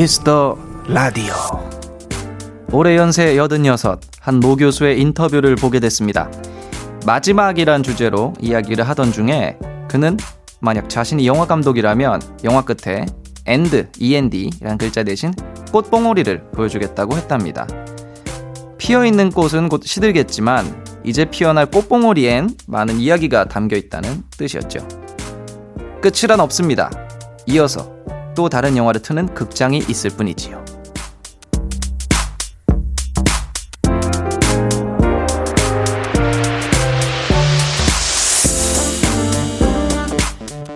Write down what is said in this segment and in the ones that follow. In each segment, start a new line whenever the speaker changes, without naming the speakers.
Kiss the Radio 올해 연세 86, 한 모 교수의 인터뷰를 보게 됐습니다. 마지막이란 주제로 이야기를 하던 중에 그는 만약 자신이 영화 감독이라면 영화 끝에 end, end이라는 글자 대신 꽃봉오리를 보여주겠다고 했답니다. 피어 있는 꽃은 곧 시들겠지만 이제 피어날 꽃봉오리엔 많은 이야기가 담겨 있다는 뜻이었죠. 끝이란 없습니다. 이어서 또 다른 영화를 트는 극장이 있을 뿐이지요.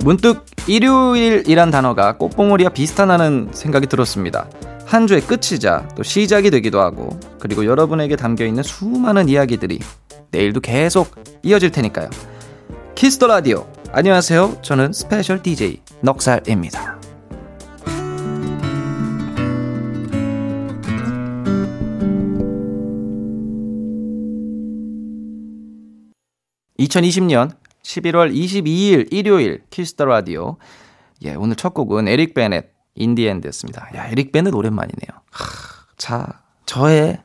문득 일요일이란 단어가 꽃봉오리와 비슷하다는 생각이 들었습니다. 한 주의 끝이자 또 시작이 되기도 하고 그리고 여러분에게 담겨 있는 수많은 이야기들이 내일도 계속 이어질 테니까요. Kiss the Radio. 안녕하세요. 저는 special DJ 넉살입니다. 2020년 11월 22일 일요일 Kiss the Radio. 예, 오늘 첫 곡은 에릭 베넷 In the End였습니다. 야, 에릭 베넷 오랜만이네요. 하, 자, 저의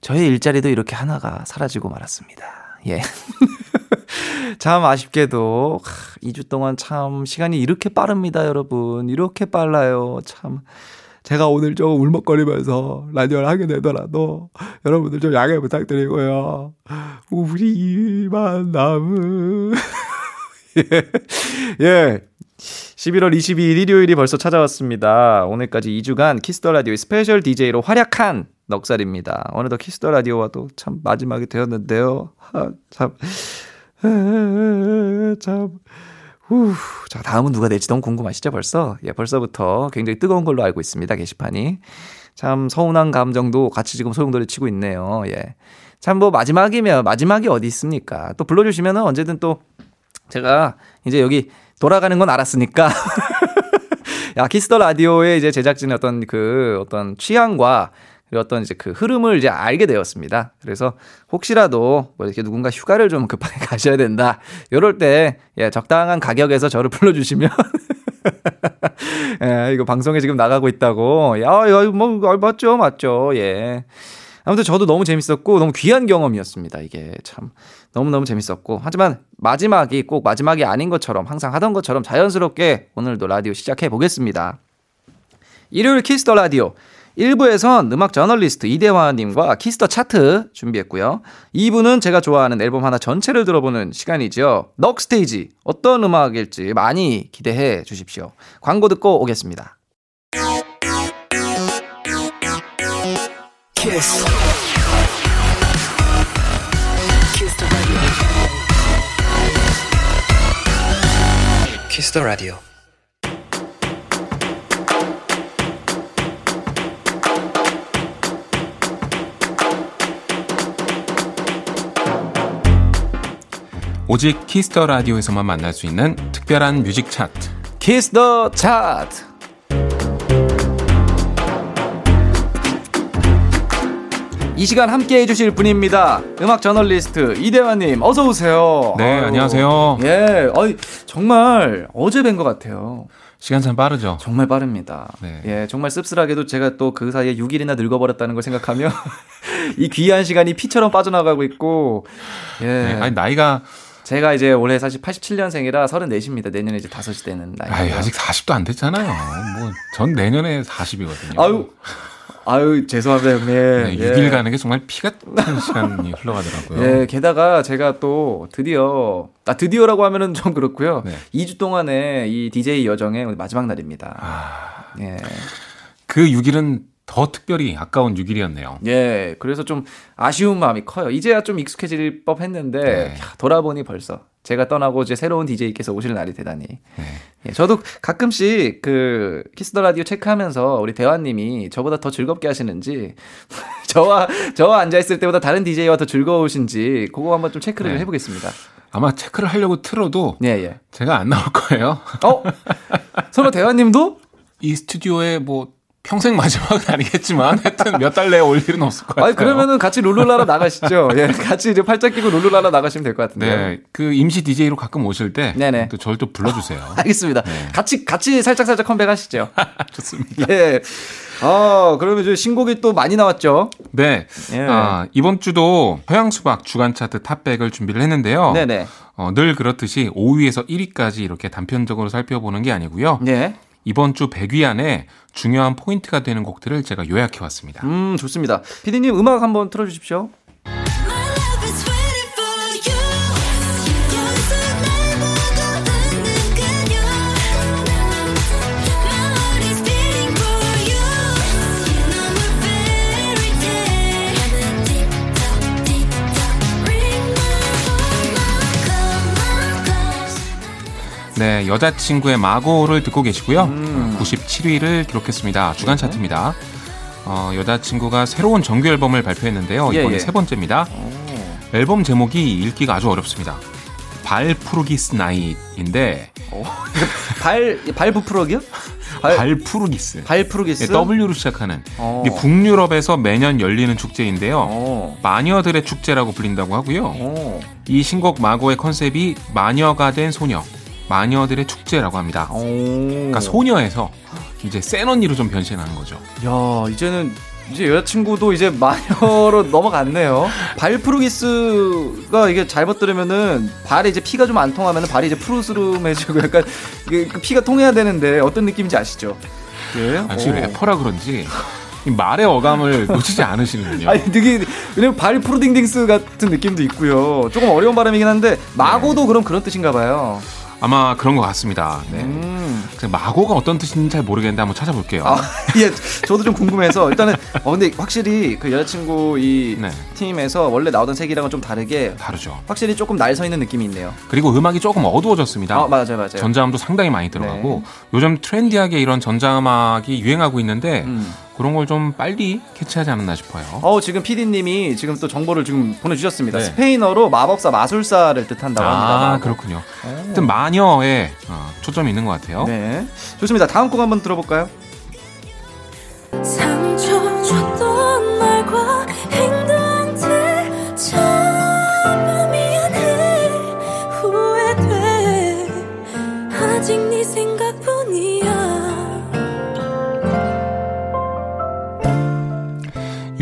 저의 일자리도 이렇게 하나가 사라지고 말았습니다. 예. 참 아쉽게도 2주 동안 참 시간이 이렇게 빠릅니다, 여러분. 이렇게 빨라요. 참 제가 오늘 좀 울먹거리면서 라디오를 하게 되더라도 여러분들 좀 양해 부탁드리고요. 우리 만 남은 예. 예. 11월 22일 일요일이 벌써 찾아왔습니다. 오늘까지 2주간 Kiss the Radio의 special DJ로 활약한 넉살입니다. 오늘도 Kiss the Radio와도 참 마지막이 되었는데요. 아, 참. 참. 후, 자, 다음은 누가 될지 너무 궁금하시죠, 벌써? 예, 벌써부터 굉장히 뜨거운 걸로 알고 있습니다, 게시판이. 참, 서운한 감정도 같이 지금 소용돌이 치고 있네요, 예. 참, 뭐, 마지막이면, 마지막이 어디 있습니까? 또 불러주시면은 언제든 또, 제가 이제 여기 돌아가는 건 알았으니까. 야, Kiss the Radio의 이제 제작진의 어떤 그, 어떤 취향과 어떤 이제 그 흐름을 이제 알게 되었습니다. 그래서 혹시라도 뭐 이렇게 누군가 휴가를 좀 급하게 가셔야 된다. 이럴 때 예, 적당한 가격에서 저를 불러주시면 예, 이거 방송에 지금 나가고 있다고. 야, 야, 뭐, 아, 맞죠, 맞죠. 예. 아무튼 저도 너무 재밌었고, 너무 귀한 경험이었습니다. 이게 참. 너무너무 재밌었고. 하지만 마지막이 꼭 마지막이 아닌 것처럼, 항상 하던 것처럼 자연스럽게 오늘도 라디오 시작해 보겠습니다. 일요일 Kiss the Radio. 1부에선 음악 저널리스트 이대화님과 Kiss the 차트 준비했고요. 2부는 제가 좋아하는 앨범 하나 전체를 들어보는 시간이죠. 넉 스테이지 어떤 음악일지 많이 기대해 주십시오. 광고 듣고 오겠습니다. Kiss. Kiss the Radio.
오직 Kiss the Radio에서만 만날 수 있는 특별한 뮤직 차트.
Kiss the 차트. 이 시간 함께 해주실 분입니다. 음악 저널리스트 이대화님, 어서 오세요.
네, 아유, 안녕하세요.
예, 어이, 정말 어제 뵌 것 같아요.
시간 참 빠르죠.
정말 빠릅니다. 네. 예, 정말 씁쓸하게도 제가 또 그 사이에 6일이나 늙어버렸다는 걸 생각하면 이 귀한 시간이 피처럼 빠져나가고 있고, 예. 네,
아니 나이가
제가 이제 올해 사실 87년생이라 34입니다. 내년에 이제 5시 되는 나이.
아직 40도 안 됐잖아요. 뭐, 전 내년에 40이거든요.
아유, 아유, 죄송합니다, 형님. 네,
6일 예. 가는 게 정말 피 같은 시간이 흘러가더라고요.
예, 게다가 제가 또 드디어, 아, 드디어라고 하면은 좀 그렇고요. 네. 2주 동안의 이 DJ 여정의 마지막 날입니다. 아. 예.
그 6일은 더 특별히 아까운 6일이었네요.
예, 그래서 좀 아쉬운 마음이 커요. 이제야 좀 익숙해질 법 했는데, 네. 야, 돌아보니 벌써 제가 떠나고 이제 새로운 DJ께서 오실 날이 되다니. 네. 예, 저도 가끔씩 그 Kiss the Radio 체크하면서 우리 대화님이 저보다 더 즐겁게 하시는지, 저와, 저와 앉아있을 때보다 다른 DJ와 더 즐거우신지, 그거 한번 좀 체크를 네. 해보겠습니다.
아마 체크를 하려고 틀어도, 예, 예. 제가 안 나올 거예요.
어? 서로 대화님도?
이 스튜디오에 뭐 평생 마지막은 아니겠지만 하여튼 몇 달 내에 올 일은 없을 것 같아요.
아니 그러면은 같이 룰루라라 나가시죠. 예, 같이 이제 팔짱 끼고 룰루라라 나가시면 될 것 같은데.
네, 그 임시 DJ로 가끔 오실 때
네네.
또 저를 또 불러주세요.
알겠습니다.
네.
같이 같이 살짝 살짝 컴백하시죠.
좋습니다.
예. 아, 그러면 이제 신곡이 또 많이 나왔죠.
네,
예.
아, 이번 주도 서양수박 주간 차트 탑백을 준비를 했는데요.
네네.
어, 늘 그렇듯이 5위에서 1위까지 이렇게 단편적으로 살펴보는 게 아니고요.
네.
이번 주 100위 안에 중요한 포인트가 되는 곡들을 제가 요약해 왔습니다.
음, 좋습니다. 피디님 음악 한번 틀어 주십시오.
네, 여자친구의 마고를 듣고 계시고요. 97위를 기록했습니다. 주간 차트입니다. 어, 여자친구가 새로운 정규 앨범을 발표했는데요.
예,
이번에
예.
세 번째입니다. 앨범 제목이 읽기가 아주 어렵습니다. 발푸르기스 나잇인데
발, 발 부풀어기요? 발,
발푸르기스
발푸르기스?
예, W로 시작하는
어.
이게 북유럽에서 매년 열리는 축제인데요.
어.
마녀들의 축제라고 불린다고 하고요.
어.
이 신곡 마고의 컨셉이 마녀가 된 소녀, 마녀들의 축제라고 합니다.
어.
그러니까 소녀에서 이제 센 언니로 좀 변신하는 거죠.
야, 이제는 이제 여자친구도 이제 마녀로 넘어갔네요. 발푸르기스가 이게 잘못 들으면은 발에 이제 피가 좀 안 통하면은 발이 이제 푸르스름해지고 약간 이게 그 피가 통해야 되는데 어떤 느낌인지 아시죠? 예.
역시
오.
래퍼라 그런지 이 말의 어감을 놓치지 않으시는군요.
아니 되게 왜냐면 발 푸르딩딩스 같은 느낌도 있고요. 조금 어려운 발음이긴 한데 마고도 그럼 그런 뜻인가 봐요.
아마 그런 것 같습니다. 네.
음.
마고가 어떤 뜻인지 잘 모르겠는데 한번 찾아볼게요.
아, 예, 저도 좀 궁금해서 일단은 어 근데 확실히 그 여자친구 이
네.
팀에서 원래 나오던 색이랑은 좀 다르게
다르죠.
확실히 조금 날 서 있는 느낌이 있네요.
그리고 음악이 조금 어두워졌습니다.
아 맞아요, 맞아요.
전자음도 상당히 많이 들어가고
네.
요즘 트렌디하게 이런 전자음악이 유행하고 있는데
음.
그런 걸 좀 빨리 캐치하지 않았나 싶어요.
어 지금 PD님이 지금 또 정보를 지금 보내주셨습니다.
네.
스페인어로 마법사 마술사를 뜻한다고 합니다.
아. 그렇군요. 하여튼 마녀에 어, 초점이 있는 것 같아요.
네, 좋습니다. 다음 곡 한번 들어볼까요?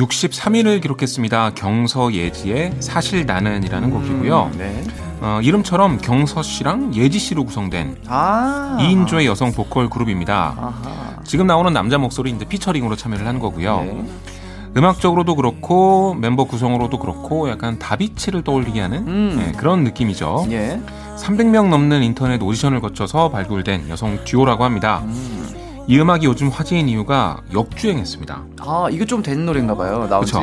63위를 기록했습니다. 경서 예지의 사실 나는이라는 곡이고요.
네.
어, 이름처럼 경서 씨랑 예지 씨로 구성된
아
2인조의 여성 보컬 그룹입니다.
아하.
지금 나오는 남자 목소리 이제 피처링으로 참여를 한 거고요.
네.
음악적으로도 그렇고 멤버 구성으로도 그렇고 약간 다비치를 떠올리게 하는
음.
네, 그런 느낌이죠.
예.
300명 넘는 인터넷 오디션을 거쳐서 발굴된 여성 듀오라고 합니다.
음.
이 음악이 요즘 화제인 이유가 역주행했습니다.
아 이거 좀 된 노래인가 봐요. 나온지.
그쵸.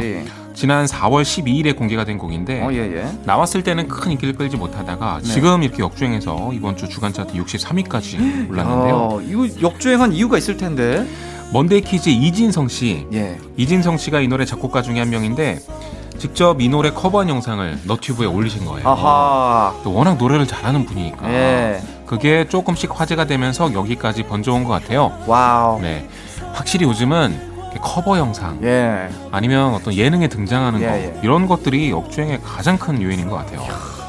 지난 4월 12일에 공개가 된 곡인데
어 예 예.
나왔을 때는 큰 인기를 끌지 못하다가
네.
지금 이렇게 역주행해서 이번 주 주간 차트 63위까지 올랐는데요.
어, 이거 역주행한 이유가 있을 텐데.
먼데이 키즈 이진성 씨,
예.
이진성 씨가 이 노래 작곡가 중에 한 명인데 직접 이 노래 커버한 영상을 너튜브에 올리신 거예요.
아하.
또 워낙 노래를 잘하는 분이니까
예.
그게 조금씩 화제가 되면서 여기까지 번져온 것 같아요.
wow.
네, 확실히 요즘은 커버 영상
예.
아니면 어떤 예능에 등장하는
예,
거
예.
이런 것들이 역주행의 가장 큰 요인인 것 같아요.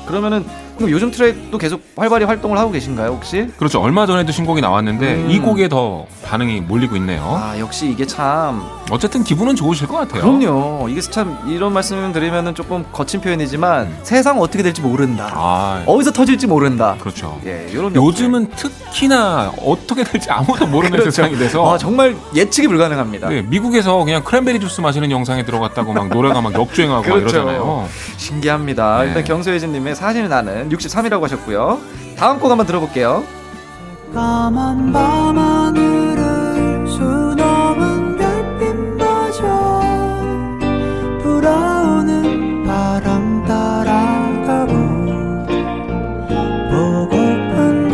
그러면은 그럼 요즘 트랙도 계속 활발히 활동을 하고 계신가요 혹시?
그렇죠. 얼마 전에도 신곡이 나왔는데
음.
이 곡에 더 반응이 몰리고 있네요.
아 역시 이게 참
어쨌든 기분은 좋으실 것 같아요.
그럼요. 이게 참 이런 말씀 드리면은 조금 거친 표현이지만 세상 어떻게 될지 모른다.
아,
어디서 터질지 모른다.
그렇죠.
예, 이런
요즘은 특히나 어떻게 될지 아무도 모르는
그렇죠.
세상이 돼서
아, 정말 예측이 불가능합니다.
네, 미국에서 그냥 크랜베리 주스 마시는 영상에 들어갔다고 막 노래가 막 역주행하고 막
그렇죠.
이러잖아요.
신기합니다.
네.
일단 경소혜진님의 사실 나는 63이라고 하셨고요. 다음 곡 한번 들어볼게요.
까만 밤하늘을 수놓은 별빛마저 불어오는 바람 따라가고 보고픈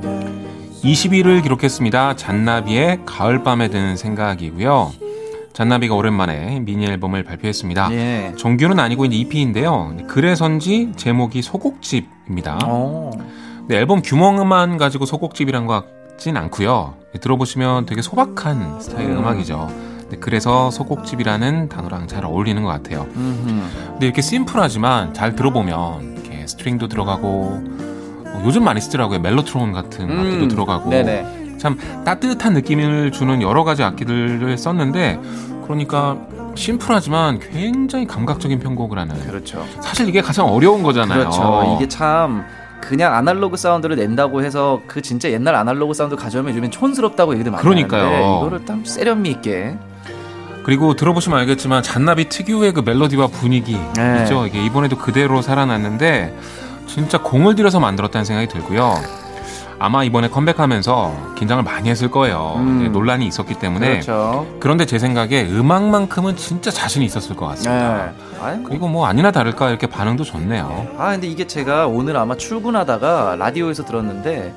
그
20위를 기록했습니다. 잔나비의 가을밤에 드는 생각이고요. 잔나비가 오랜만에 미니 앨범을 발표했습니다.
예.
정규는 아니고 이제 EP인데요. 그래서인지 제목이 소곡집입니다.
어.
네, 앨범 규모만 가지고 소곡집이란 거 같진 않고요. 들어보시면 되게 소박한 스타일의 음악이죠. 근데 그래서 소곡집이라는 단어랑 잘 어울리는 것 같아요. 근데 이렇게 심플하지만 잘 들어보면 이렇게 스트링도 들어가고 어, 요즘 많이 쓰더라고요. 멜로트론 같은 악기도 들어가고
음. 네네.
참 따뜻한 느낌을 주는 여러 가지 악기들을 썼는데 그러니까 심플하지만 굉장히 감각적인 편곡을 하는
그렇죠.
사실 이게 가장 어려운 거잖아요.
그렇죠. 이게 참 그냥 아날로그 사운드를 낸다고 해서 그 진짜 옛날 아날로그 사운드 가져오면 요즘엔 촌스럽다고 얘기들 많이
그러니까요.
하는데 이거를 딱 세련미 있게
그리고 들어보시면 알겠지만 잔나비 특유의 그 멜로디와 분위기
네.
있죠. 이게 이번에도 그대로 살아났는데 진짜 공을 들여서 만들었다는 생각이 들고요. 아마 이번에 컴백하면서 긴장을 많이 했을 거예요.
음.
논란이 있었기 때문에
그렇죠.
그런데 제 생각에 음악만큼은 진짜 자신이 있었을 것 같습니다.
네. 뭐.
그리고 뭐 아니나 다를까 이렇게 반응도 좋네요.
아 근데 이게 제가 오늘 아마 출근하다가 라디오에서 들었는데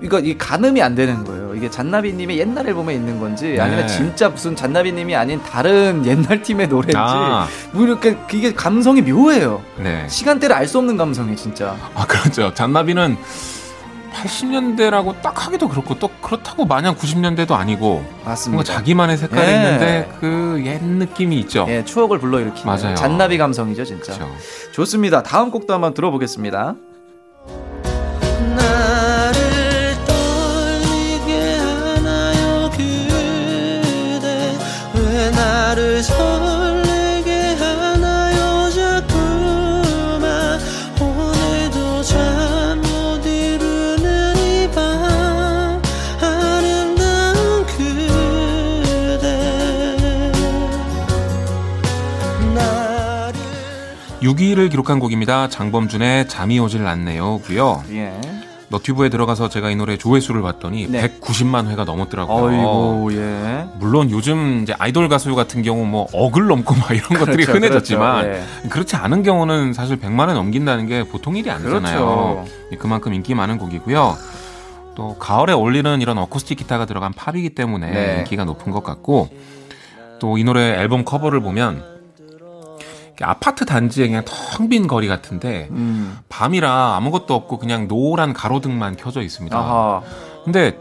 이거 이 가늠이 안 되는 거예요. 이게 잔나비님의 옛날 앨범에 있는 건지 아니면
네.
진짜 무슨 잔나비님이 아닌 다른 옛날 팀의 노래인지
아.
뭐 이렇게 이게 감성이 묘해요.
네.
시간대를 알 수 없는 감성이 진짜.
아 그렇죠. 잔나비는 80년대라고 딱 하기도 그렇고 또 그렇다고 마냥 90년대도 아니고
맞습니다.
뭔가 자기만의 색깔이
네.
있는데 그 옛 느낌이 있죠.
예, 추억을 불러일으키는
맞아요.
잔나비 감성이죠, 진짜.
그렇죠.
좋습니다. 다음 곡도 한번 들어보겠습니다.
6위를 기록한 곡입니다. 장범준의 잠이 오질 않네요고요.
예.
너튜브에 들어가서 제가 이 노래 조회수를 봤더니
네.
190만 회가 넘었더라고요.
어이고, 예.
물론 요즘 이제 아이돌 가수 같은 경우 뭐 억을 넘고 막 이런 것들이
그렇죠,
흔해졌지만
그렇죠. 예.
그렇지 않은 경우는 사실 100만을 넘긴다는 게 보통 일이 아니잖아요.
그렇죠.
그만큼 인기 많은 곡이고요. 또 가을에 어울리는 이런 어쿠스틱 기타가 들어간 팝이기 때문에
네.
인기가 높은 것 같고 또 이 노래 앨범 커버를 보면 아파트 단지에 그냥 텅 빈 거리 같은데
음.
밤이라 아무것도 없고 그냥 노란 가로등만 켜져 있습니다.
아하.
근데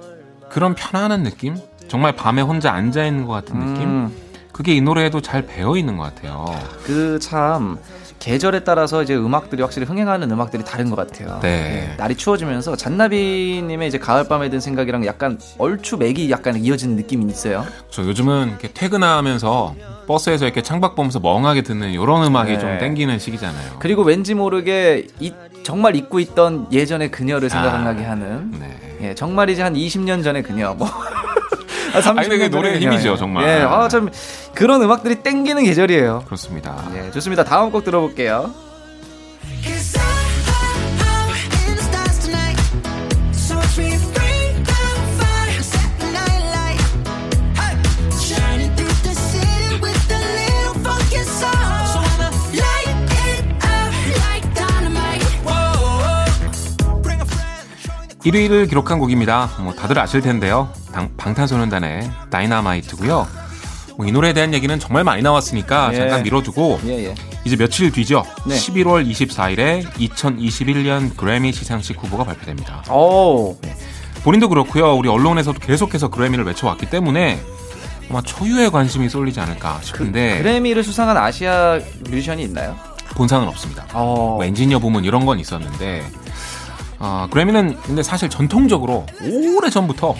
그런 편안한 느낌? 정말 밤에 혼자 앉아 있는 것 같은 느낌?
음.
그게 이 노래에도 잘 배어 있는 것 같아요.
그 참 계절에 따라서 이제 음악들이 확실히 흥행하는 음악들이 다른 것 같아요.
네.
예, 날이 추워지면서 잔나비님의 이제 가을밤에 든 생각이랑 약간 얼추 맥이 약간 이어지는 느낌이 있어요.
저 요즘은 퇴근하면서 버스에서 이렇게 창밖 보면서 멍하게 듣는 이런 음악이
네.
좀 땡기는 시기잖아요.
그리고 왠지 모르게 이, 정말 잊고 있던 예전의 그녀를
아.
생각나게 하는
네.
예, 정말이지 한 20년 전의 그녀 뭐 아, 30년
아니, 근데 노래의 힘이죠. 정말.
예, 아, 참 그런 음악들이 땡기는 계절이에요.
그렇습니다.
예, 좋습니다. 다음 곡 들어볼게요.
1위를 기록한 곡입니다. 뭐 다들 아실 텐데요. 방, 방탄소년단의 다이나마이트고요. 뭐 이 노래에 대한 얘기는 정말 많이 나왔으니까
예.
잠깐 밀어두고
예, 예.
이제 며칠 뒤죠.
네.
11월 24일에 2021년 그래미 시상식 후보가 발표됩니다.
오,
본인도 그렇고요. 우리 언론에서도 계속해서 그래미를 외쳐왔기 때문에 아마 초유의 관심이 쏠리지 않을까 싶은데
그래미를 수상한 아시아 뮤지션이 있나요?
본상은 없습니다.
어,
뭐 엔지니어 부문 이런 건 있었는데 어, 그래미는 근데 사실 전통적으로 오래 전부터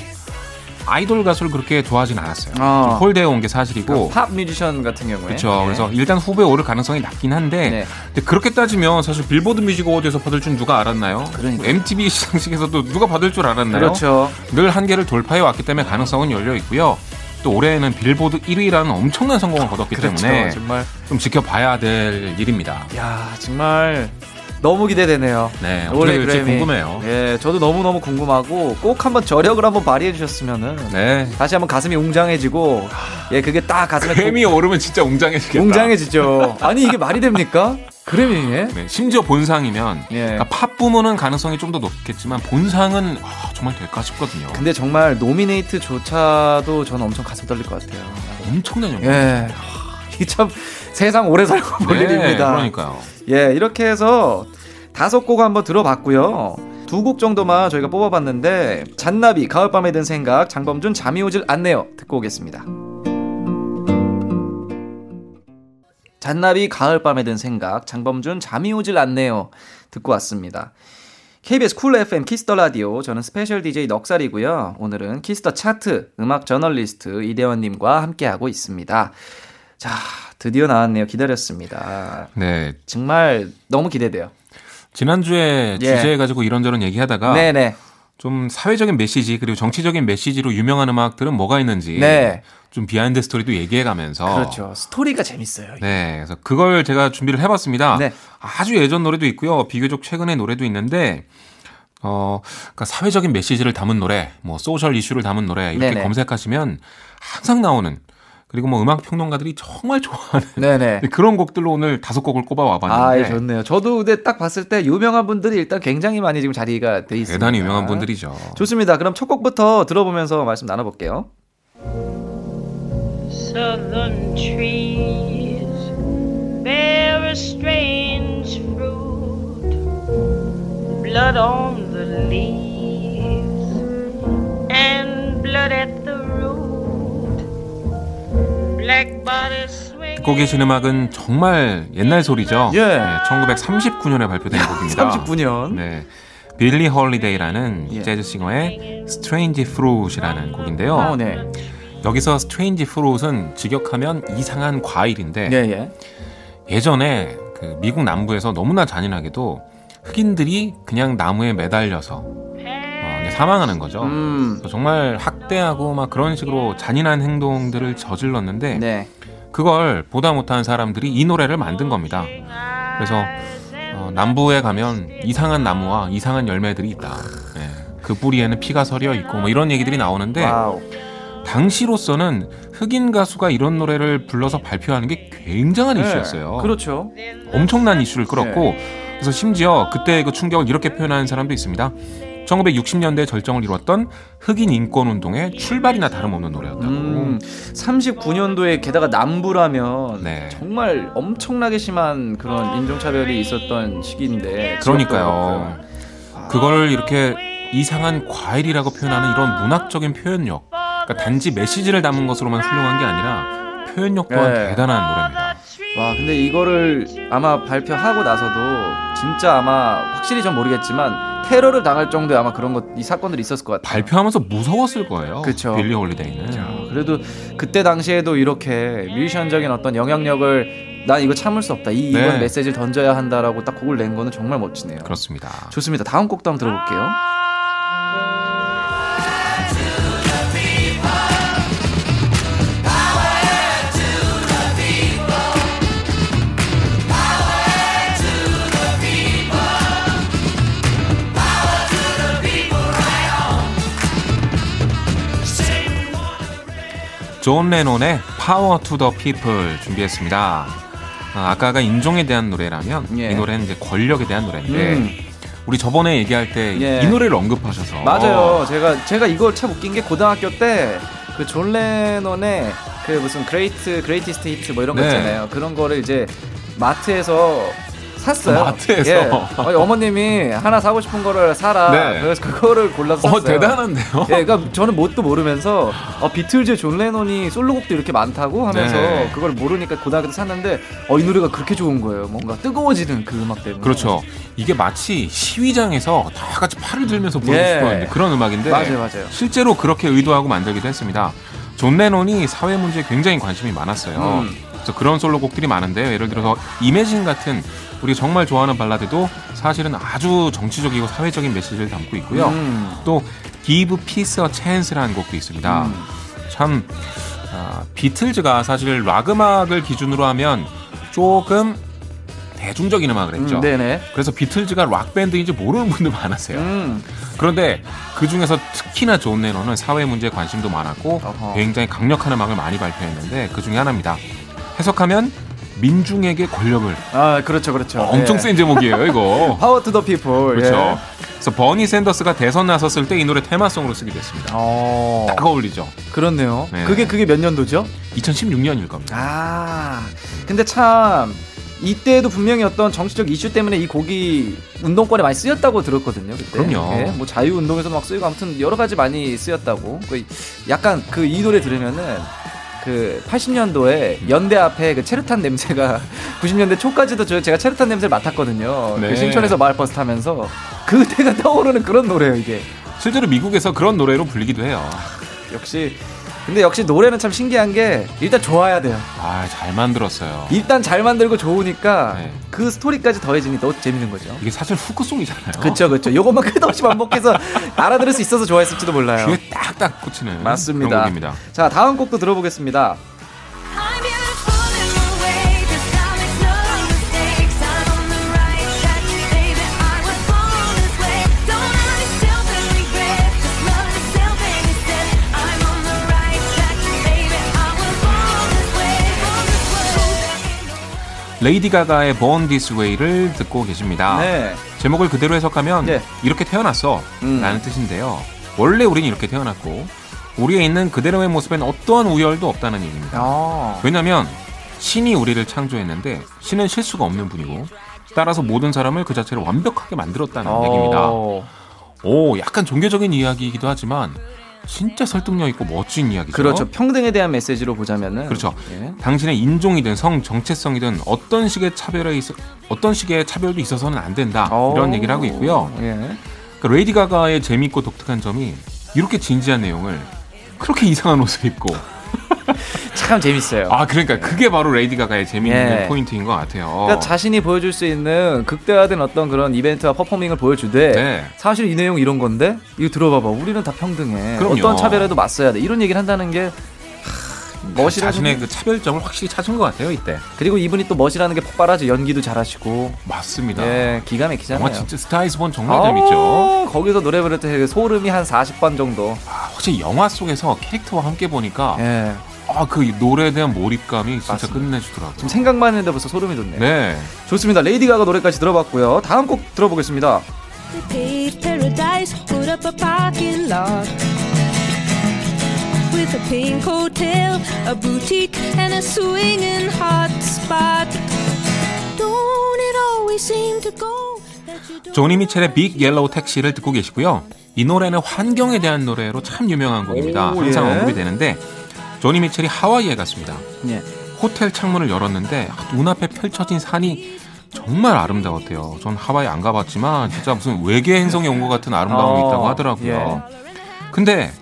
아이돌 가수를 그렇게 좋아하진 않았어요.
아.
좀 홀대해 온 게 사실이고
팝 뮤지션 같은 경우에.
그렇죠.
네.
그래서 일단 후보에 오를 가능성이 낮긴 한데
네.
근데 그렇게 따지면 사실 Billboard Music Award에서 받을 줄 누가 알았나요?
그러니까요.
MTV 시상식에서도 누가 받을 줄 알았나요?
그렇죠.
늘 한계를 돌파해 왔기 때문에 가능성은 열려 있고요. 또 올해에는 빌보드 1위라는 엄청난 성공을 거뒀기
그렇죠.
때문에
정말.
좀 지켜봐야 될 일입니다.
야, 정말 너무 기대되네요.
네,
올해 그래미.
궁금해요.
예, 저도 너무 너무 궁금하고 꼭 한번 저력을 한번 발휘해 주셨으면은
네.
다시 한번 가슴이 웅장해지고 예, 그게 딱 가슴에
그래미 오르면 진짜 웅장해지겠다.
웅장해지죠. 아니 이게 말이 됩니까? 그래미에?
네, 심지어 본상이면
예.
그러니까 팝 부문은 가능성이 좀 더 높겠지만 본상은 아, 정말 될까 싶거든요.
근데 정말 노미네이트조차도 저는 엄청 가슴 떨릴 것 같아요.
엄청난 영광.
예. 이게 참 세상 오래 살고 볼
네,
일입니다.
그러니까요.
예, 이렇게 해서 다섯 곡 한번 들어봤고요. 두두곡 정도만 저희가 뽑아봤는데 잔나비 가을밤에 든 생각 장범준 잠이 오질 않네요 듣고 오겠습니다. 잔나비 가을밤에 든 생각 장범준 잠이 오질 않네요 듣고 왔습니다. KBS Cool FM Kiss the Radio 저는 special DJ 넉살이고요. 오늘은 Kiss the 차트 음악 저널리스트 이대화 님과 함께 하고 있습니다. 자, 드디어 나왔네요. 기다렸습니다.
네.
정말 너무 기대돼요.
지난주에
예.
주제 가지고 이런저런 얘기하다가
네네.
좀 사회적인 메시지 그리고 정치적인 메시지로 유명한 음악들은 뭐가 있는지
네.
좀 behind story도 얘기해 가면서
그렇죠. 스토리가 재밌어요.
네, 그래서 그걸 제가 준비를 해 봤습니다.
네.
아주 예전 노래도 있고요, 비교적 최근의 노래도 있는데, 어, 그러니까 사회적인 메시지를 담은 노래, 뭐 social issue를 담은 노래 이렇게
네네.
검색하시면 항상 나오는 그리고 뭐 음악 평론가들이 정말 좋아하는
네네.
그런 곡들로 오늘 다섯 곡을 꼽아
아,
와봤는데
예, 좋네요. 저도 근데 딱 봤을 때 유명한 분들이 일단 굉장히 많이 지금 자리가 돼 있습니다.
대단히 유명한 분들이죠.
좋습니다. 그럼 첫 곡부터 들어보면서 말씀 나눠볼게요.
Southern trees bear a strange fruit, blood on the leaves and blood at
듣고 계신 음악은 정말 옛날 소리죠.
예.
1939년에 발표된 곡입니다.
39년.
네. 빌리 홀리데이라는
예.
재즈 singer의 Strange Fruit이라는 곡인데요.
어, 네.
여기서 Strange Fruit은 직역하면 이상한 과일인데
예, 예.
예전에 그 미국 남부에서 너무나 잔인하게도 흑인들이 그냥 나무에 매달려서 사망하는 거죠.
음.
정말 학대하고 막 그런 식으로 잔인한 행동들을 저질렀는데
네.
그걸 보다 못한 사람들이 이 노래를 만든 겁니다. 그래서 어, 남부에 가면 이상한 나무와 이상한 열매들이 있다. 예, 그 뿌리에는 피가 서려 있고 뭐 이런 얘기들이 나오는데
wow.
당시로서는 흑인 가수가 이런 노래를 불러서 발표하는 게 굉장한 이슈였어요.
네. 그렇죠.
엄청난 이슈를 끌었고 그래서 심지어 그때 그 충격을 이렇게 표현하는 사람도 있습니다. 1960년대 절정을 이뤘던 흑인 인권 운동의 출발이나 다름없는 노래였다고.
음, 39년도에 게다가 남부라면
네.
정말 엄청나게 심한 그런 인종차별이 있었던 시기인데
그러니까요. 그걸 이렇게 이상한 과일이라고 표현하는 이런 문학적인 표현력. 그러니까 단지 메시지를 담은 것으로만 훌륭한 게 아니라 표현력 또한
네.
대단한 노래입니다.
와 근데 이거를 아마 발표하고 나서도 진짜 아마 확실히 전 모르겠지만 테러를 당할 정도의 아마 그런 것 이 사건들이 있었을 것 같아요.
발표하면서 무서웠을 거예요.
그쵸.
빌리 홀리데이는.
어, 그래도 그때 당시에도 이렇게 뮤지션적인 어떤 영향력을 난 이거 참을 수 없다. 이 이번
네.
메시지를 던져야 한다라고 딱 곡을 낸 거는 정말 멋지네요.
그렇습니다.
좋습니다. 다음 곡도 한번 들어볼게요.
존 레논의 Power to the People 준비했습니다. 아, 아까가 인종에 대한 노래라면
예.
이 노래는 이제 권력에 대한 노래인데
음.
우리 저번에 얘기할 때이
예.
노래를 언급하셔서
맞아요. 제가 제가 이걸 참 웃긴 게 고등학교 때 그 존 레논의 그 무슨 great greatest hits 뭐 이런 거
네.
있잖아요. 그런 거를 이제 마트에서 샀어요.
마트에서?
예. 아니, 어머님이 하나 사고 싶은 거를 사라.
네.
그래서 그거를 골라서 샀어요.
어 대단한데요.
예, 그러니까 저는 뭣도 모르면서 어, 비틀즈 존 레논이 솔로곡도 이렇게 많다고 하면서
네.
그걸 모르니까 고등학교 때 샀는데 어, 이 노래가 그렇게 좋은 거예요. 뭔가 뜨거워지는 그 음악 때문에.
그렇죠. 이게 마치 시위장에서 다 같이 팔을 들면서 부르고
예.
그런 음악인데
맞아요, 맞아요.
실제로 그렇게 의도하고 만들기도 했습니다. 존 레논이 사회 문제에 굉장히 관심이 많았어요.
음.
그래서 그런 솔로곡들이 많은데요. 예를 들어서 Imagine 같은 우리가 정말 좋아하는 발라드도 사실은 아주 정치적이고 사회적인 메시지를 담고 있고요.
음.
또 Give Peace a Chance라는 곡도 있습니다.
음.
참 아, 비틀즈가 사실 락 음악을 기준으로 하면 조금 대중적인 음악을 했죠.
음, 네네.
그래서 비틀즈가 락 밴드인지 모르는 분들 많았어요.
음.
그런데 그 중에서 특히나 존 레논은 사회 문제에 관심도 많았고
어허.
굉장히 강력한 음악을 많이 발표했는데 그 중에 하나입니다. 해석하면 민중에게 권력을
아, 그렇죠, 그렇죠.
엄청
예.
센 제목이에요, 이거.
Power to the People.
그렇죠. 그래서 버니 샌더스가 대선 나섰을 때 이 노래 테마송으로 쓰기도 했습니다.
어.
딱 어울리죠.
그렇네요.
네.
그게 그게 몇 년도죠?
2016년일 겁니다.
아. 근데 참 이때도 분명히 어떤 정치적 이슈 때문에 이 곡이 운동권에 많이 쓰였다고 들었거든요. 그때.
그럼요.
예, 뭐 자유 운동에서도 막 쓰이고 아무튼 여러 가지 많이 쓰였다고. 그 약간 그 이 노래 들으면은 그 80년도에 연대 앞에 그 체르탄 냄새가 90년대 초까지도 저 제가 체르탄 냄새를 맡았거든요.
네.
그 신촌에서 마을버스 타면서 그때가 떠오르는 그런 노래예요, 이게.
실제로 미국에서 그런 노래로 불리기도 해요.
역시 근데 역시 노래는 참 신기한 게 일단 좋아야 돼요.
아, 잘 만들었어요.
일단 잘 만들고 좋으니까
네.
그 스토리까지 더해지니 더 재밌는 거죠.
이게 사실 후크송이잖아요.
그쵸 그쵸 요것만 끝없이 반복해서 알아들을 수 있어서 좋아했을지도 몰라요
귀에 딱딱 꽂히는
맞습니다
그런 곡입니다.
자 다음 곡도 들어보겠습니다
레이디 가가의 Born This Way를 듣고 계십니다.
네
제목을 그대로 해석하면
네.
이렇게 태어났어
음.
라는 뜻인데요. 원래 우린 이렇게 태어났고 우리에 있는 그대로의 모습엔 어떠한 우열도 없다는 얘기입니다.
아,
왜냐하면 신이 우리를 창조했는데 신은 실수가 없는 분이고 따라서 모든 사람을 그 자체를 완벽하게 만들었다는 얘기입니다.
어,
오, 약간 종교적인 이야기이기도 하지만 진짜 설득력 있고 멋진 이야기죠.
그렇죠 평등에 대한 메시지로 보자면은
그렇죠.
예.
당신의 인종이든 성 정체성이든 어떤 식의 차별에 있어 어떤 식의 차별도 있어서는 안 된다 이런
어,
얘기를 하고 있고요.
예.
그 레이디 가가의 재미있고 독특한 점이 이렇게 진지한 내용을 그렇게 이상한 옷을 입고
참 재밌어요
아 그러니까 그게 바로 레이디 가가의 재미있는
예.
포인트인 것 같아요.
그러니까 자신이 보여줄 수 있는 극대화된 어떤 그런 이벤트와 performing을 보여주되
네.
사실 이 내용 이런 건데 이거 들어봐봐 우리는 다 평등해
그럼요.
어떤 차별에도 맞서야 돼 이런 얘기를 한다는 게 멋이라는
자신의 그 차별점을 확실히 찾은 것 같아요 이때.
그리고 이분이 또 멋이라는 게 폭발하죠 연기도 잘하시고
맞습니다.
예 기가 막히잖아요
영화 진짜 Star Is Born 정말
아우,
재밌죠.
거기서 노래 부를 때 소름이 한 40번 정도
아, 확실히 영화 속에서 캐릭터와 함께 보니까
예
아 그 노래에 대한 몰입감이 진짜
맞습니다.
끝내주더라고요.
지금 생각만 했는데 벌써 소름이 돋네요
네.
좋습니다 레이디 가가 노래까지 들어봤고요 다음 곡 들어보겠습니다
Paved paradise, put up a parking lot with a pink hotel, a boutique, and a swinging hot spot. Don't it always seem to go that you don't?
조니 미첼의 Big Yellow Taxi를 듣고 계시고요. 이 노래는 환경에 대한 노래로 참 유명한 곡입니다.
오,
항상
예.
언급이 되는데 조니 미첼이 하와이에 갔습니다.
예.
호텔 창문을 열었는데 눈앞에 펼쳐진 산이 정말 아름다웠대요. 전 하와이 안 가봤지만 진짜 무슨 외계 행성에 온 것 같은 아름다움이
어,
있다고 하더라고요. 근데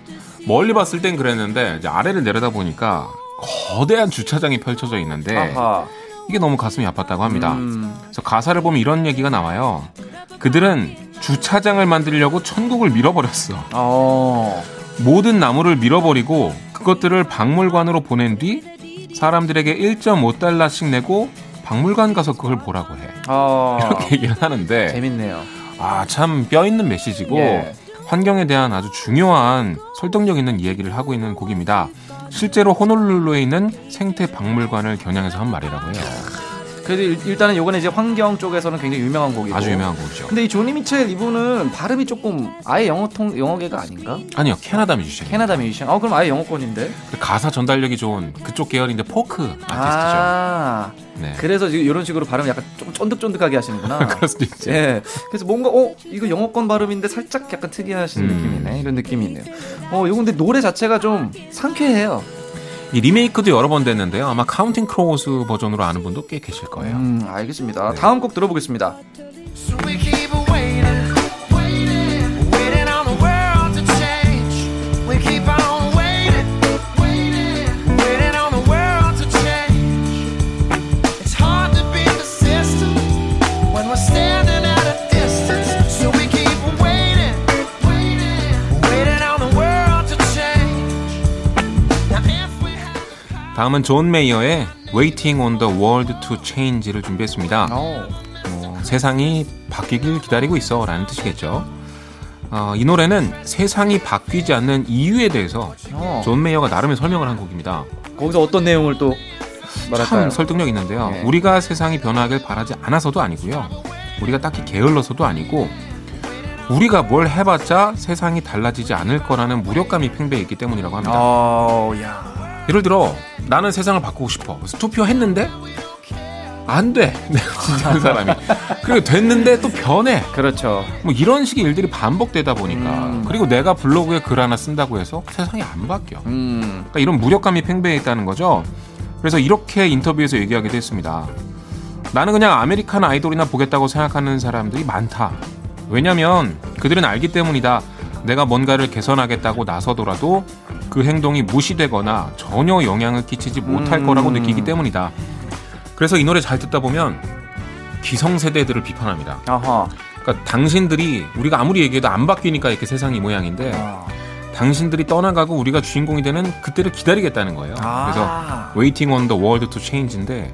멀리 봤을 땐 그랬는데 이제 아래를 내려다 보니까 거대한 주차장이 펼쳐져 있는데
아하
이게 너무 가슴이 아팠다고 합니다.
음,
그래서 가사를 보면 이런 얘기가 나와요. 그들은 주차장을 만들려고 천국을 밀어버렸어.
어
모든 나무를 밀어버리고 그것들을 박물관으로 보낸 뒤 사람들에게 1.5달러씩 내고 박물관 가서 그걸 보라고 해.
어,
이렇게 얘기를 하는데
재밌네요
아 참 뼈 있는 메시지고
예.
환경에 대한 아주 중요한 설득력 있는 이야기를 하고 있는 곡입니다. 실제로 호놀룰루에 있는 생태 박물관을 겨냥해서 한 말이라고 해요.
그래도 일- 일단은 요거는 이제 환경 쪽에서는 굉장히 유명한 곡이고
아주 유명한 곡이죠.
근데 이 조니 미첼 이분은 발음이 조금 아예 영어 통 영어계가 아닌가?
아니요 캐나다 뮤지션.
캐나다 뮤지션. 어 그럼 아예 영어권인데.
가사 전달력이 좋은 그쪽 계열인데 포크 아티스트죠.
아
네.
그래서 이런 식으로 발음 약간 좀 쫀득쫀득하게 하시는구나.
그럴 수도 있죠.
예. 그래서 뭔가 어 이거 영어권 발음인데 살짝 약간 특이하신
음.
느낌이네. 이런 느낌이 있네요. 어 근데 노래 자체가 좀 상쾌해요.
이 리메이크도 여러 번 됐는데요. 아마 Counting Crows 버전으로 아는 분도 꽤 계실 거예요.
음 알겠습니다. 다음 곡 들어보겠습니다.
다음은 존 메이어의 Waiting on the World to Change를 준비했습니다.
어.
어, 세상이 바뀌길 기다리고 있어 라는 뜻이겠죠. 어, 이 노래는 세상이 바뀌지 않는 이유에 대해서
어.
존 메이어가 나름의 설명을 한 곡입니다.
거기서 어떤 내용을 또 말할까요?
참 설득력 있는데요.
네.
우리가 세상이 변하길 바라지 않아서도 아니고요. 우리가 딱히 게을러서도 아니고 우리가 뭘 해봤자 세상이 달라지지 않을 거라는 무력감이 팽배해 있기 때문이라고 합니다.
어, 야.
예를 들어 나는 세상을 바꾸고 싶어. 그래서 투표했는데 안 돼. 내가 진짜 그 사람이. 그리고 됐는데 또 변해.
그렇죠.
뭐 이런 식의 일들이 반복되다 보니까
음.
그리고 내가 블로그에 글 하나 쓴다고 해서 세상이 안 바뀌어.
음.
그러니까 이런 무력감이 팽배해 있다는 거죠. 그래서 이렇게 인터뷰에서 얘기하기도 했습니다. 나는 그냥 American Idol이나 보겠다고 생각하는 사람들이 많다. 왜냐면 그들은 알기 때문이다. 내가 뭔가를 개선하겠다고 나서더라도 그 행동이 무시되거나 전혀 영향을 끼치지 못할
음.
거라고 느끼기 때문이다. 그래서 이 노래 잘 듣다 보면 기성세대들을 비판합니다.
아하.
그러니까 당신들이 우리가 아무리 얘기해도 안 바뀌니까 이렇게 세상이 이 모양인데
아.
당신들이 떠나가고 우리가 주인공이 되는 그때를 기다리겠다는 거예요.
아.
그래서 Waiting on the World to Change인데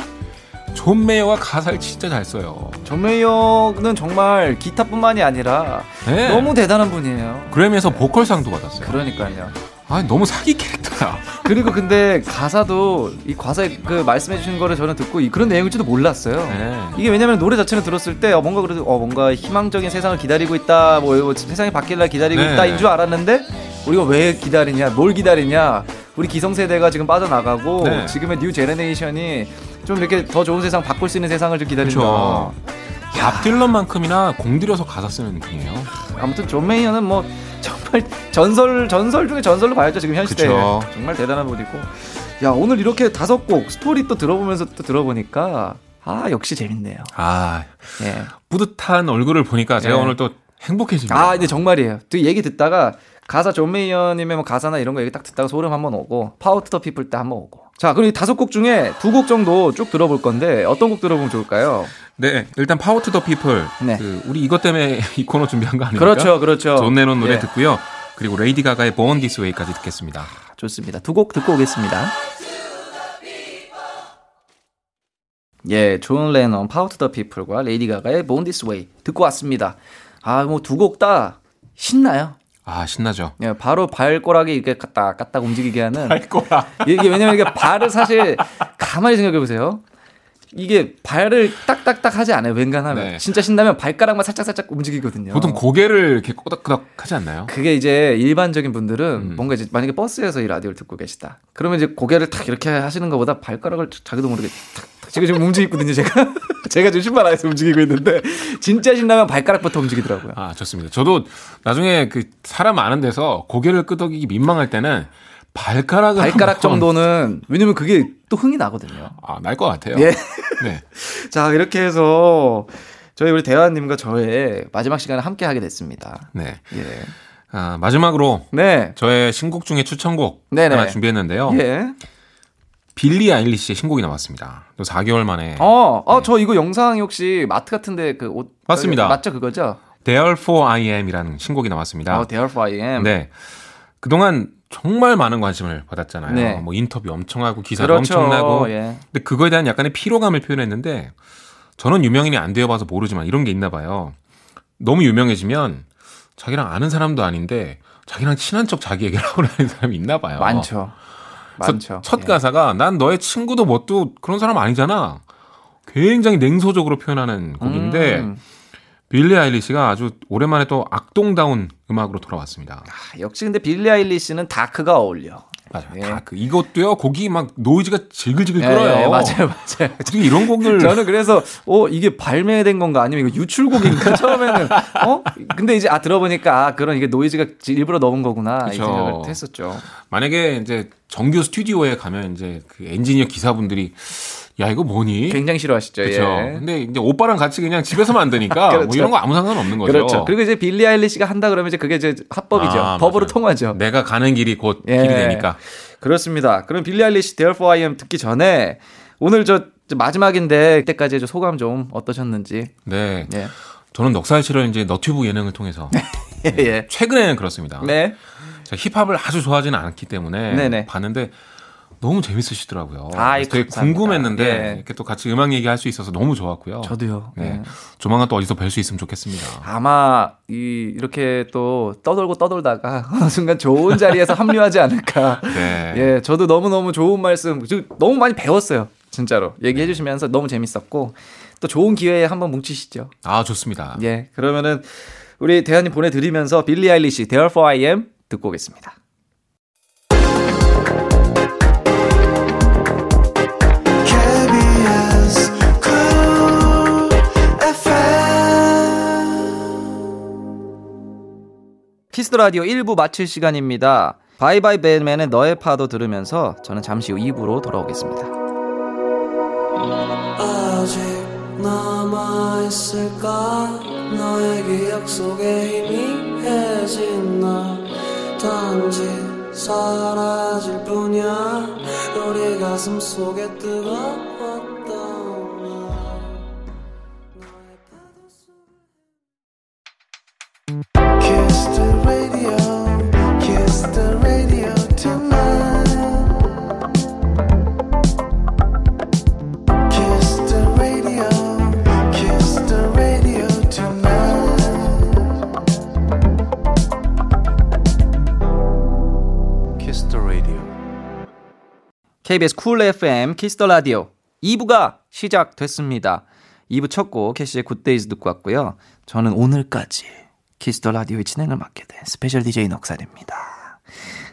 존 메이어가 가사를 진짜 잘 써요.
존 메이어는 정말 기타뿐만이 아니라
네.
너무 대단한 분이에요.
그래미에서 보컬상도 받았어요.
그러니까요.
아 너무 사기 캐릭터야.
그리고 근데 가사도 이 가사에 그 말씀해 주신 거를 저는 듣고 이- 그런 내용일지도 몰랐어요.
네.
이게 왜냐면 노래 자체는 들었을 때 어, 뭔가 그래도 어, 뭔가 희망적인 세상을 기다리고 있다, 뭐, 뭐 세상이 바뀔 날 기다리고
네.
있다인 줄 알았는데 우리가 왜 기다리냐, 뭘 기다리냐, 우리 기성세대가 지금 빠져나가고
네.
지금의 new generation이 좀 이렇게 더 좋은 세상 바꿀 수 있는 세상을 좀 기다린다.
밥 딜런만큼이나 공들여서 가사 쓰는 분이에요.
아무튼 존 메이어는 뭐 정말 전설 전설 중에 전설로 봐야죠 지금 현 시대에
그쵸.
정말 대단한 분이고 야 오늘 이렇게 다섯 곡 스토리 또 들어보면서 또 들어보니까 아 역시 재밌네요.
아
예.
뿌듯한 얼굴을 보니까 제가
네.
오늘 또 행복해집니다.
아 근데 정말이에요. 또 얘기 듣다가 가사 존 메이어님의 뭐 가사나 이런 거 얘기 딱 듣다가 소름 한번 오고 Power to the People 때 한번 오고. 자 그럼 이 다섯 곡 중에 두 곡 정도 쭉 들어볼 건데 어떤 곡 들어보면 좋을까요?
네, 일단 to the People.
네.
그 우리 이것 때문에 이 코너 준비한 거 아닙니까?
그렇죠, 그렇죠.
존 레논 노래
예.
듣고요. 그리고 레이디 가가의 Born This Way까지 듣겠습니다.
좋습니다. 두 곡 듣고 오겠습니다. 예, 존 Power to the People과 레이디 가가의 Born This Way 듣고 왔습니다. 아, 뭐 두 곡 다 신나요.
아 신나죠.
예, 바로 발꼬락이 이렇게 까딱 까딱 움직이게 하는
할 거야.
이게 왜냐면 이게 발을 사실 가만히 생각해 보세요. 이게 발을 딱딱딱 하지 않아요. 웬간하면
네.
진짜 신나면 발가락만 살짝 살짝 움직이거든요.
보통 고개를 이렇게 꼬닥꼬닥 하지 않나요?
그게 이제 일반적인 분들은
음.
뭔가 이제 만약에 버스에서 이 라디오를 듣고 계시다. 그러면 이제 고개를 탁 이렇게 하시는 것보다 발가락을 자기도 모르게 탁, 탁 지금 지금 움직이거든요. 제가 제가 지금 신발 안에서 움직이고 있는데 진짜 신나면 발가락부터 움직이더라고요.
아 좋습니다. 저도 나중에 그 사람 많은 데서 고개를 끄덕이기 민망할 때는 발가락을
발가락 정도는 왜냐면 그게 또 흥이 나거든요.
아, 날 것 같아요.
예.
네.
자 이렇게 해서 저희 우리 대화님과 저의 마지막 시간을 함께 하게 됐습니다.
네.
예.
아, 마지막으로
네.
저의 신곡 중에 추천곡
네네.
하나 준비했는데요.
예.
빌리 아일리시의 신곡이 나왔습니다. 또 4개월 만에
어, 어, 저 이거 영상이 혹시 마트 같은데 그 옷.
맞습니다.
맞죠, 그거죠?
There for I Am이라는 신곡이 나왔습니다.
어, Dare for I am.
네. 그동안 정말 많은 관심을 받았잖아요.
네.
뭐 인터뷰 엄청 하고 기사도
그렇죠.
엄청나고.
예.
근데 그거에 대한 약간의 피로감을 표현했는데 저는 유명인이 안 되어봐서 모르지만 이런 게 있나 봐요. 너무 유명해지면 자기랑 아는 사람도 아닌데 자기랑 친한 척 자기 얘기를 하고 다니는 사람이 있나 봐요.
많죠. 많죠.
첫
예.
가사가 난 너의 친구도 뭣도 그런 사람 아니잖아. 굉장히 냉소적으로 표현하는 곡인데
음.
빌리 아일리시가 아주 오랜만에 또 악동다운 음악으로 돌아왔습니다.
아, 역시 근데 빌리 아일리시는 다크가 어울려.
맞아요.
예.
다그 이것도요. 곡이 막 노이즈가 질글질글
예,
끌어요.
예, 맞아요, 맞아요.
어떻게 이런 곡을
저는 그래서 어 이게 발매된 건가 아니면 이거 유출곡인가 처음에는 어 근데 이제 아 들어보니까 아 그런 이게 노이즈가 일부러 넣은 거구나 이
그쵸.
생각을 했었죠.
만약에 이제 정규 스튜디오에 가면 이제 그 엔지니어 기사분들이 야 이거 뭐니?
굉장히 싫어하시죠.
그렇죠.
예.
근데 이제 오빠랑 같이 그냥 집에서 만드니까
그렇죠.
뭐 이런 거 아무 상관 없는 거죠.
그렇죠. 그리고 이제 빌리 아일리시가 한다 그러면 이제 그게 이제 합법이죠.
아,
법으로
맞아요.
통하죠.
내가 가는 길이 곧
예.
길이 되니까.
그렇습니다. 그럼 빌리 아일리시 Dare for I am 듣기 전에 오늘 저, 저 마지막인데 그때까지의 저 소감 좀 어떠셨는지.
네.
예.
저는 넉살 실을 이제 너튜브 예능을 통해서
예. 예.
최근에는 그렇습니다.
네.
제가 힙합을 아주 좋아하지는 않기 때문에
네네.
봤는데 너무 재밌으시더라고요.
아이,
그래서 되게
감사합니다.
궁금했는데
예.
이렇게 또 같이 음악 얘기할 수 있어서 너무 좋았고요.
저도요.
네.
예.
조만간 또 어디서 뵐 수 있으면 좋겠습니다.
아마 이 이렇게 또 떠돌고 떠돌다가 어느 순간 좋은 자리에서 합류하지 않을까.
네.
예, 저도 너무 너무 좋은 말씀, 저 너무 많이 배웠어요. 진짜로 얘기해 주시면서 너무 재밌었고 또 좋은 기회에 한번 뭉치시죠.
아 좋습니다.
예, 그러면은 우리 대현님 보내드리면서 빌리 아일리시 Dare for I am 듣고 오겠습니다. Kiss the Radio 1부 마칠 시간입니다. Bye Bye Badman의 너의 파도 들으면서 저는 잠시 후 2부로 돌아오겠습니다.
아직 남아 있을까 너의 기억 속에 희미해진 나 단지 사라질 뿐이야 우리 가슴 속에 뜨거 KBS Cool FM Kiss the Radio
2부가 시작됐습니다. 2부 첫 곡 캐시의 Good Days 듣고 왔고요. 저는 오늘까지 Kiss the Radio의 진행을 맡게 된 special DJ 넉살입니다.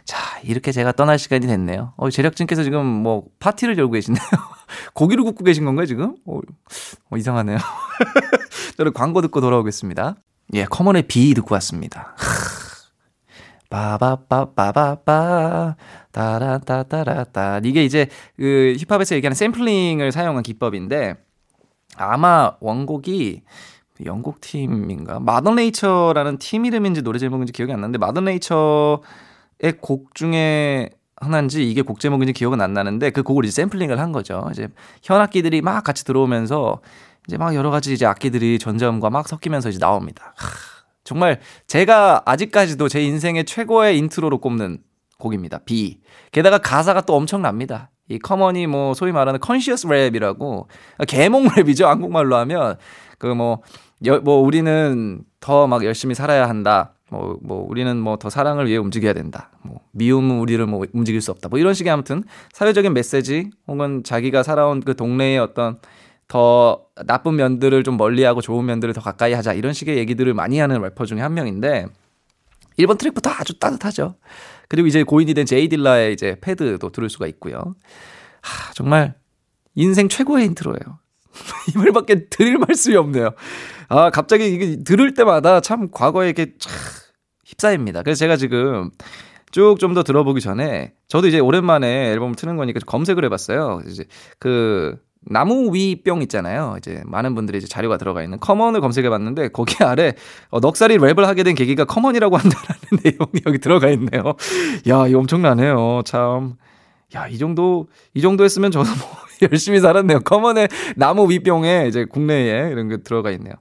자, 이렇게 제가 떠날 시간이 됐네요. 어, 제작진께서 지금 뭐 파티를 열고 계시네요. 고기를 굽고 계신 건가요, 지금? 어, 어, 이상하네요. 저는 광고 듣고 돌아오겠습니다. 예, 커먼의 Be 듣고 왔습니다. 빠바빠빠바빠 따라따따라따 이게 이제 그 힙합에서 얘기하는 샘플링을 사용한 기법인데 아마 원곡이 영국 팀인가 마더네이처라는 팀 이름인지 노래 제목인지 기억이 안 나는데 마더네이처의 곡 중에 하나인지 이게 곡 제목인지 기억은 안 나는데 그 곡을 이제 샘플링을 한 거죠. 이제 현악기들이 막 같이 들어오면서 이제 막 여러 가지 이제 악기들이 전자음과 막 섞이면서 이제 나옵니다. 하, 정말 제가 아직까지도 제 인생의 최고의 intro로 꼽는 곡입니다. Be. 게다가 가사가 또 엄청납니다. 이 커먼이 뭐 소위 말하는 conscious 랩이라고 계몽 랩이죠. 한국말로 하면 그뭐뭐 우리는 더 막 열심히 살아야 한다. 뭐, 뭐, 우리는 뭐 더 사랑을 위해 움직여야 된다. 뭐, 미움은 우리를 뭐 움직일 수 없다. 뭐 이런 식의 아무튼 사회적인 메시지 혹은 자기가 살아온 그 동네의 어떤 더 나쁜 면들을 좀 멀리하고 좋은 면들을 더 가까이 하자. 이런 식의 얘기들을 많이 하는 래퍼 중에 한 명인데 1번 트랙부터 아주 따뜻하죠. 그리고 이제 고인이 된 제이 딜라의 이제 패드도 들을 수가 있고요. 하, 정말 인생 최고의 인트로예요. 이 말밖에 드릴 말씀이 없네요. 아, 갑자기 이게 들을 때마다 참 과거에 이렇게 참 휩싸입니다. 그래서 제가 지금 쭉 좀 더 들어보기 전에 저도 이제 오랜만에 앨범을 트는 거니까 검색을 해봤어요. 이제 그 나무 위병 있잖아요. 이제 많은 분들이 이제 자료가 들어가 있는 커먼을 검색해 봤는데 거기 아래 어, 넉살이 랩을 하게 된 계기가 커먼이라고 한다라는 내용이 여기 들어가 있네요. 야, 이거 엄청나네요. 참. 야, 이 정도, 이 정도 했으면 저도 뭐 열심히 살았네요. 커먼의 나무 위병에 이제 국내에 이런 게 들어가 있네요.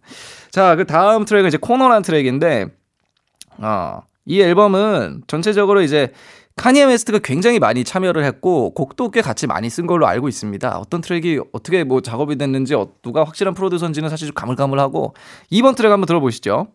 자, 그 다음 트랙은 이제 Corner란 트랙인데, 어, 이 앨범은 전체적으로 이제 카니에 웨스트가 굉장히 많이 참여를 했고 곡도 꽤 같이 많이 쓴 걸로 알고 있습니다. 어떤 트랙이 어떻게 뭐 작업이 됐는지 어, 누가 확실한 프로듀서인지는 사실 좀 가물가물하고 이번 트랙 한번 들어보시죠.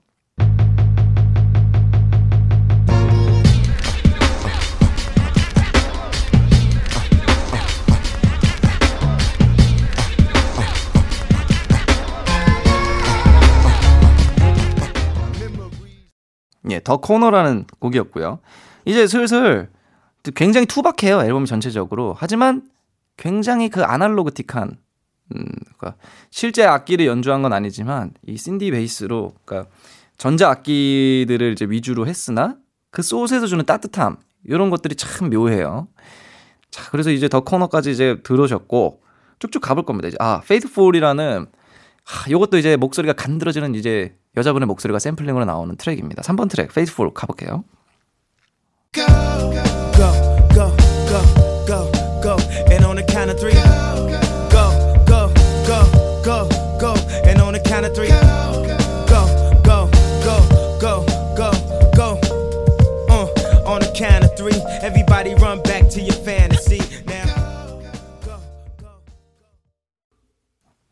예, 더 코너라는 곡이었고요. 이제 슬슬 굉장히 투박해요 앨범 전체적으로. 하지만 굉장히 그 아날로그틱한 음, 그러니까 실제 악기를 연주한 건 아니지만 이 신디 베이스로 그러니까 전자 악기들을 이제 위주로 했으나 그 소스에서 주는 따뜻함 이런 것들이 참 묘해요. 자, 그래서 이제 더 코너까지 이제 들으셨고 쭉쭉 가볼 겁니다. 이제 아, Faithful이라는 하, 요것도 이제 목소리가 간드러지는 이제 여자분의 목소리가 샘플링으로 나오는 트랙입니다. 3번 트랙 Faithful 가볼게요.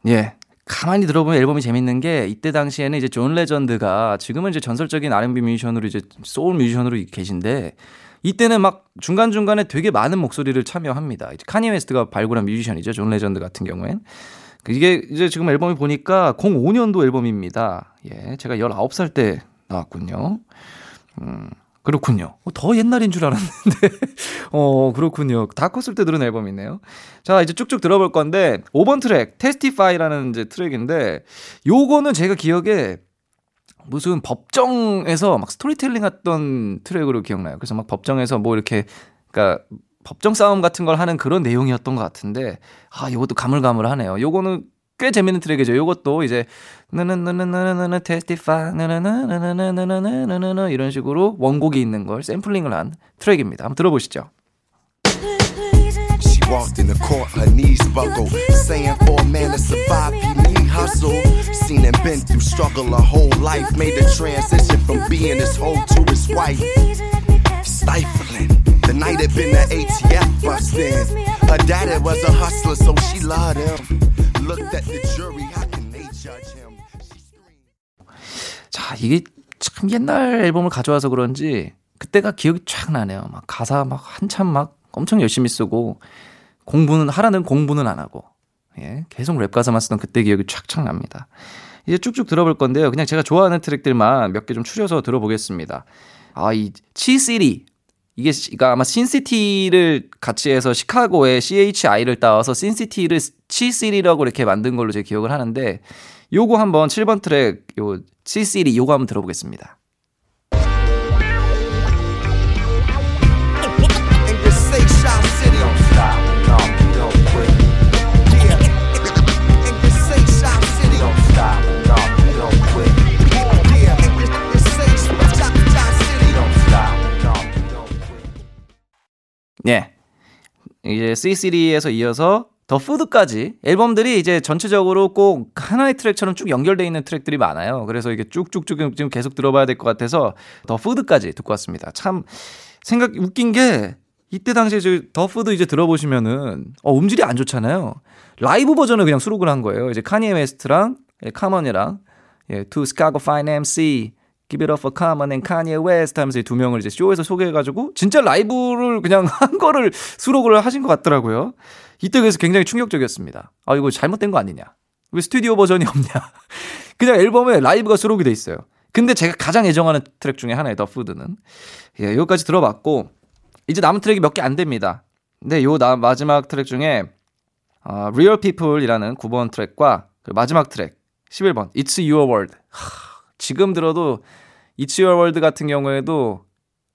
예. 가만히 들어보면 앨범이 재밌는 게 이때 당시에는 이제 존 레전드가 지금은 이제 전설적인 R&B 뮤지션으로 이제 소울 뮤지션으로 계신데 이때는 막 중간중간에 되게 많은 목소리를 참여합니다. 이제 카니 웨스트가 발굴한 뮤지션이죠. 존 레전드 같은 경우엔. 이게 이제 지금 앨범이 보니까 05년도 앨범입니다. 예. 제가 19살 때 나왔군요. 음. 그렇군요. 어, 더 옛날인 줄 알았는데. 어, 그렇군요. 다 컸을 때 들은 앨범이네요. 자, 이제 쭉쭉 들어볼 건데, 5번 트랙, Testify라는 이제 트랙인데, 요거는 제가 기억에 무슨 법정에서 막 스토리텔링 했던 트랙으로 기억나요. 그래서 막 법정에서 뭐 이렇게 그러니까 법정 싸움 같은 걸 하는 그런 내용이었던 것 같은데 아 요것도 가물가물하네요. 요거는 꽤 재밌는 트랙이죠. 요것도 이제 나나나나나나나 Testify 나나나나나나나나나나 이런 식으로 원곡이 있는 걸 샘플링을 한 트랙입니다. 한번 들어보시죠.
She walked in the court, her knees buckled, saying for a man to survive, he need hustle. Seen and been through struggle her whole life, made the transition from being his hoe to his wife. Stifling. The night had been the ATF busting. Her daddy was a hustler, so she loved him.
자, 이게 참 옛날 앨범을 가져와서 그런지 그때가 기억이 쫙 나네요. 막 가사 막 한참 막 엄청 열심히 쓰고 공부는 하라는 공부는 안 하고 예, 계속 랩 가사만 쓰던 그때 기억이 쫙쫙 납니다. 이제 쭉쭉 들어볼 건데요. 그냥 제가 좋아하는 트랙들만 몇 개 좀 추려서 들어보겠습니다. 아, 이 Chi-City 이게 시- 이거 아마 Sin City를 같이 해서 시카고에 CHI를 따와서 Sin City를 Chi-City라고 이렇게 만든 걸로 제 기억을 하는데 요거 한번 7번 트랙 요 치시리 요거 한번 들어보겠습니다. 예. 이제 C3에서 이어서 더 푸드까지 앨범들이 이제 전체적으로 꼭 하나의 트랙처럼 쭉 연결되어 있는 트랙들이 많아요. 그래서 이게 쭉쭉쭉 지금 계속 들어봐야 될 것 같아서 The Food까지 듣고 왔습니다. 참 생각 웃긴 게 이때 당시에 저 The Food 이제 들어보시면은 어, 음질이 안 좋잖아요. 라이브 버전을 그냥 수록을 한 거예요. 이제 카니에 웨스트랑 예, 커먼이랑 예, Two Chicago Fine MC Give it up for Common and Kanye West 하면서 이 두 명을 이제 쇼에서 소개해가지고 진짜 라이브를 그냥 한 거를 수록을 하신 것 같더라고요. 이때 그래서 굉장히 충격적이었습니다. 아 이거 잘못된 거 아니냐? 왜 스튜디오 버전이 없냐? 그냥 앨범에 라이브가 수록이 돼 있어요. 근데 제가 가장 애정하는 트랙 중에 하나예요. The Food는. 예, 여기까지 들어봤고 이제 남은 트랙이 몇 개 안 됩니다. 근데 요 나, 마지막 트랙 중에 아, Real People이라는 9번 트랙과 그 마지막 트랙 11번 It's Your World. 하, 지금 들어도 Your World 같은 경우에도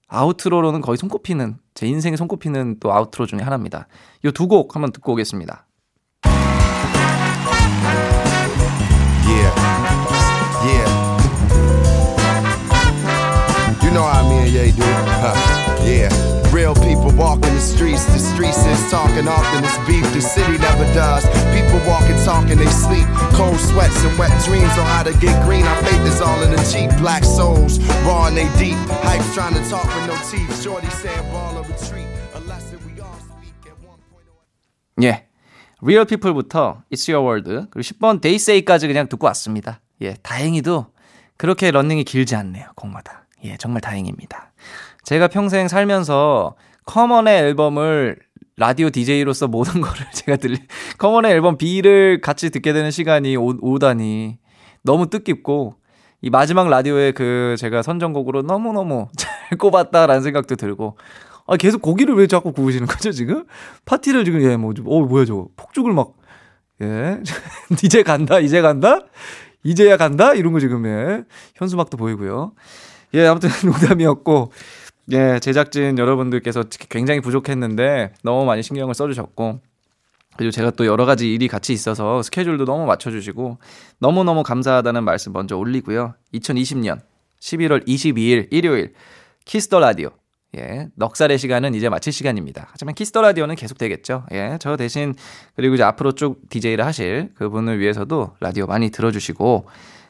아우트로로는 거의 손꼽히는 제 인생에 손꼽히는 또 아우트로 중에 하나입니다. 이 두 곡 한번 듣고 오겠습니다.
Streets. The streets is talking often. It's beef. The city never does. People walking, talking, they sleep. Cold sweats and wet dreams on how to get green. Our faith is all in the cheap. Black souls, raw and they deep. Hype's trying to talk with no teeth. Shorty saying ball or retreat. A lesson we all speak at one point.
예. Real People부터 It's Your World 그리고 10번 They Say까지 그냥 듣고 왔습니다. 예, 다행히도 그렇게 런닝이 길지 않네요. 곡마다. 예, 정말 다행입니다. 제가 평생 살면서 커먼의 앨범을 라디오 DJ로서 모든 거를 제가 들리 커먼의 앨범 B를 같이 듣게 되는 시간이 오, 오다니 너무 뜻깊고 이 마지막 라디오에 그 제가 선정곡으로 너무너무 잘 꼽았다라는 생각도 들고 아, 계속 고기를 왜 자꾸 구우시는 거죠, 지금? 파티를 지금, 예, 뭐, 좀, 어, 뭐야, 저거. 폭죽을 막, 예. 이제 간다, 이제 간다? 이제야 간다? 이런 거 지금, 예. 현수막도 보이고요. 예, 아무튼 농담이었고, 예, 제작진 여러분들께서 굉장히 부족했는데, 너무 많이 신경을 써주셨고, 그리고 제가 또 여러 가지 일이 같이 있어서 스케줄도 너무 맞춰주시고, 너무너무 감사하다는 말씀 먼저 올리고요. 2020년 11월 22일 일요일, Kiss the Radio. 예, 넉살의 시간은 이제 마칠 시간입니다. 하지만 Kiss the Radio는 계속 되겠죠. 예, 저 대신 그리고 이제 앞으로 쭉 DJ를 하실 그분을 위해서도 라디오 많이 들어주시고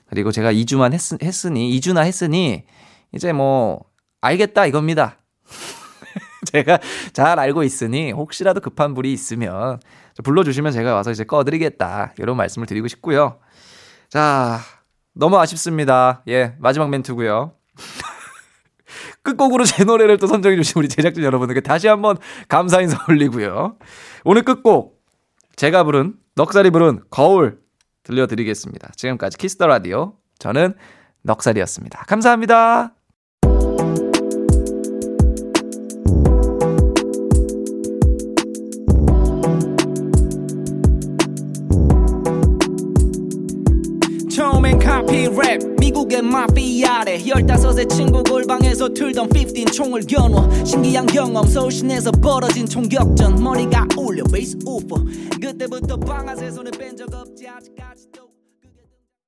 그리고 제가 2주만 했, 했으니 2주나 했으니 이제 뭐 알겠다 이겁니다. 제가 잘 알고 있으니 혹시라도 급한 불이 있으면 불러주시면 제가 와서 이제 꺼드리겠다 이런 말씀을 드리고 싶고요. 자, 너무 아쉽습니다. 예, 마지막 멘트고요. 끝곡으로 제 노래를 또 선정해 주신 우리 제작진 여러분들께 다시 한번 감사 인사 올리고요. 오늘 끝곡 제가 부른 넉살이 부른 거울 들려드리겠습니다. 지금까지 Kiss the Radio 저는 넉살이었습니다. 감사합니다.
카피랩
랩 미국의 마피아래. 열다섯의 친구 골방에서 틀던 15 총을 겨누어 신기한 경험. 서울 시내에서 벌어진 총격전. 머리가 울려 베이스 우퍼. 그때부터 방아쇠 손에 뺀 적 없지 아직까지도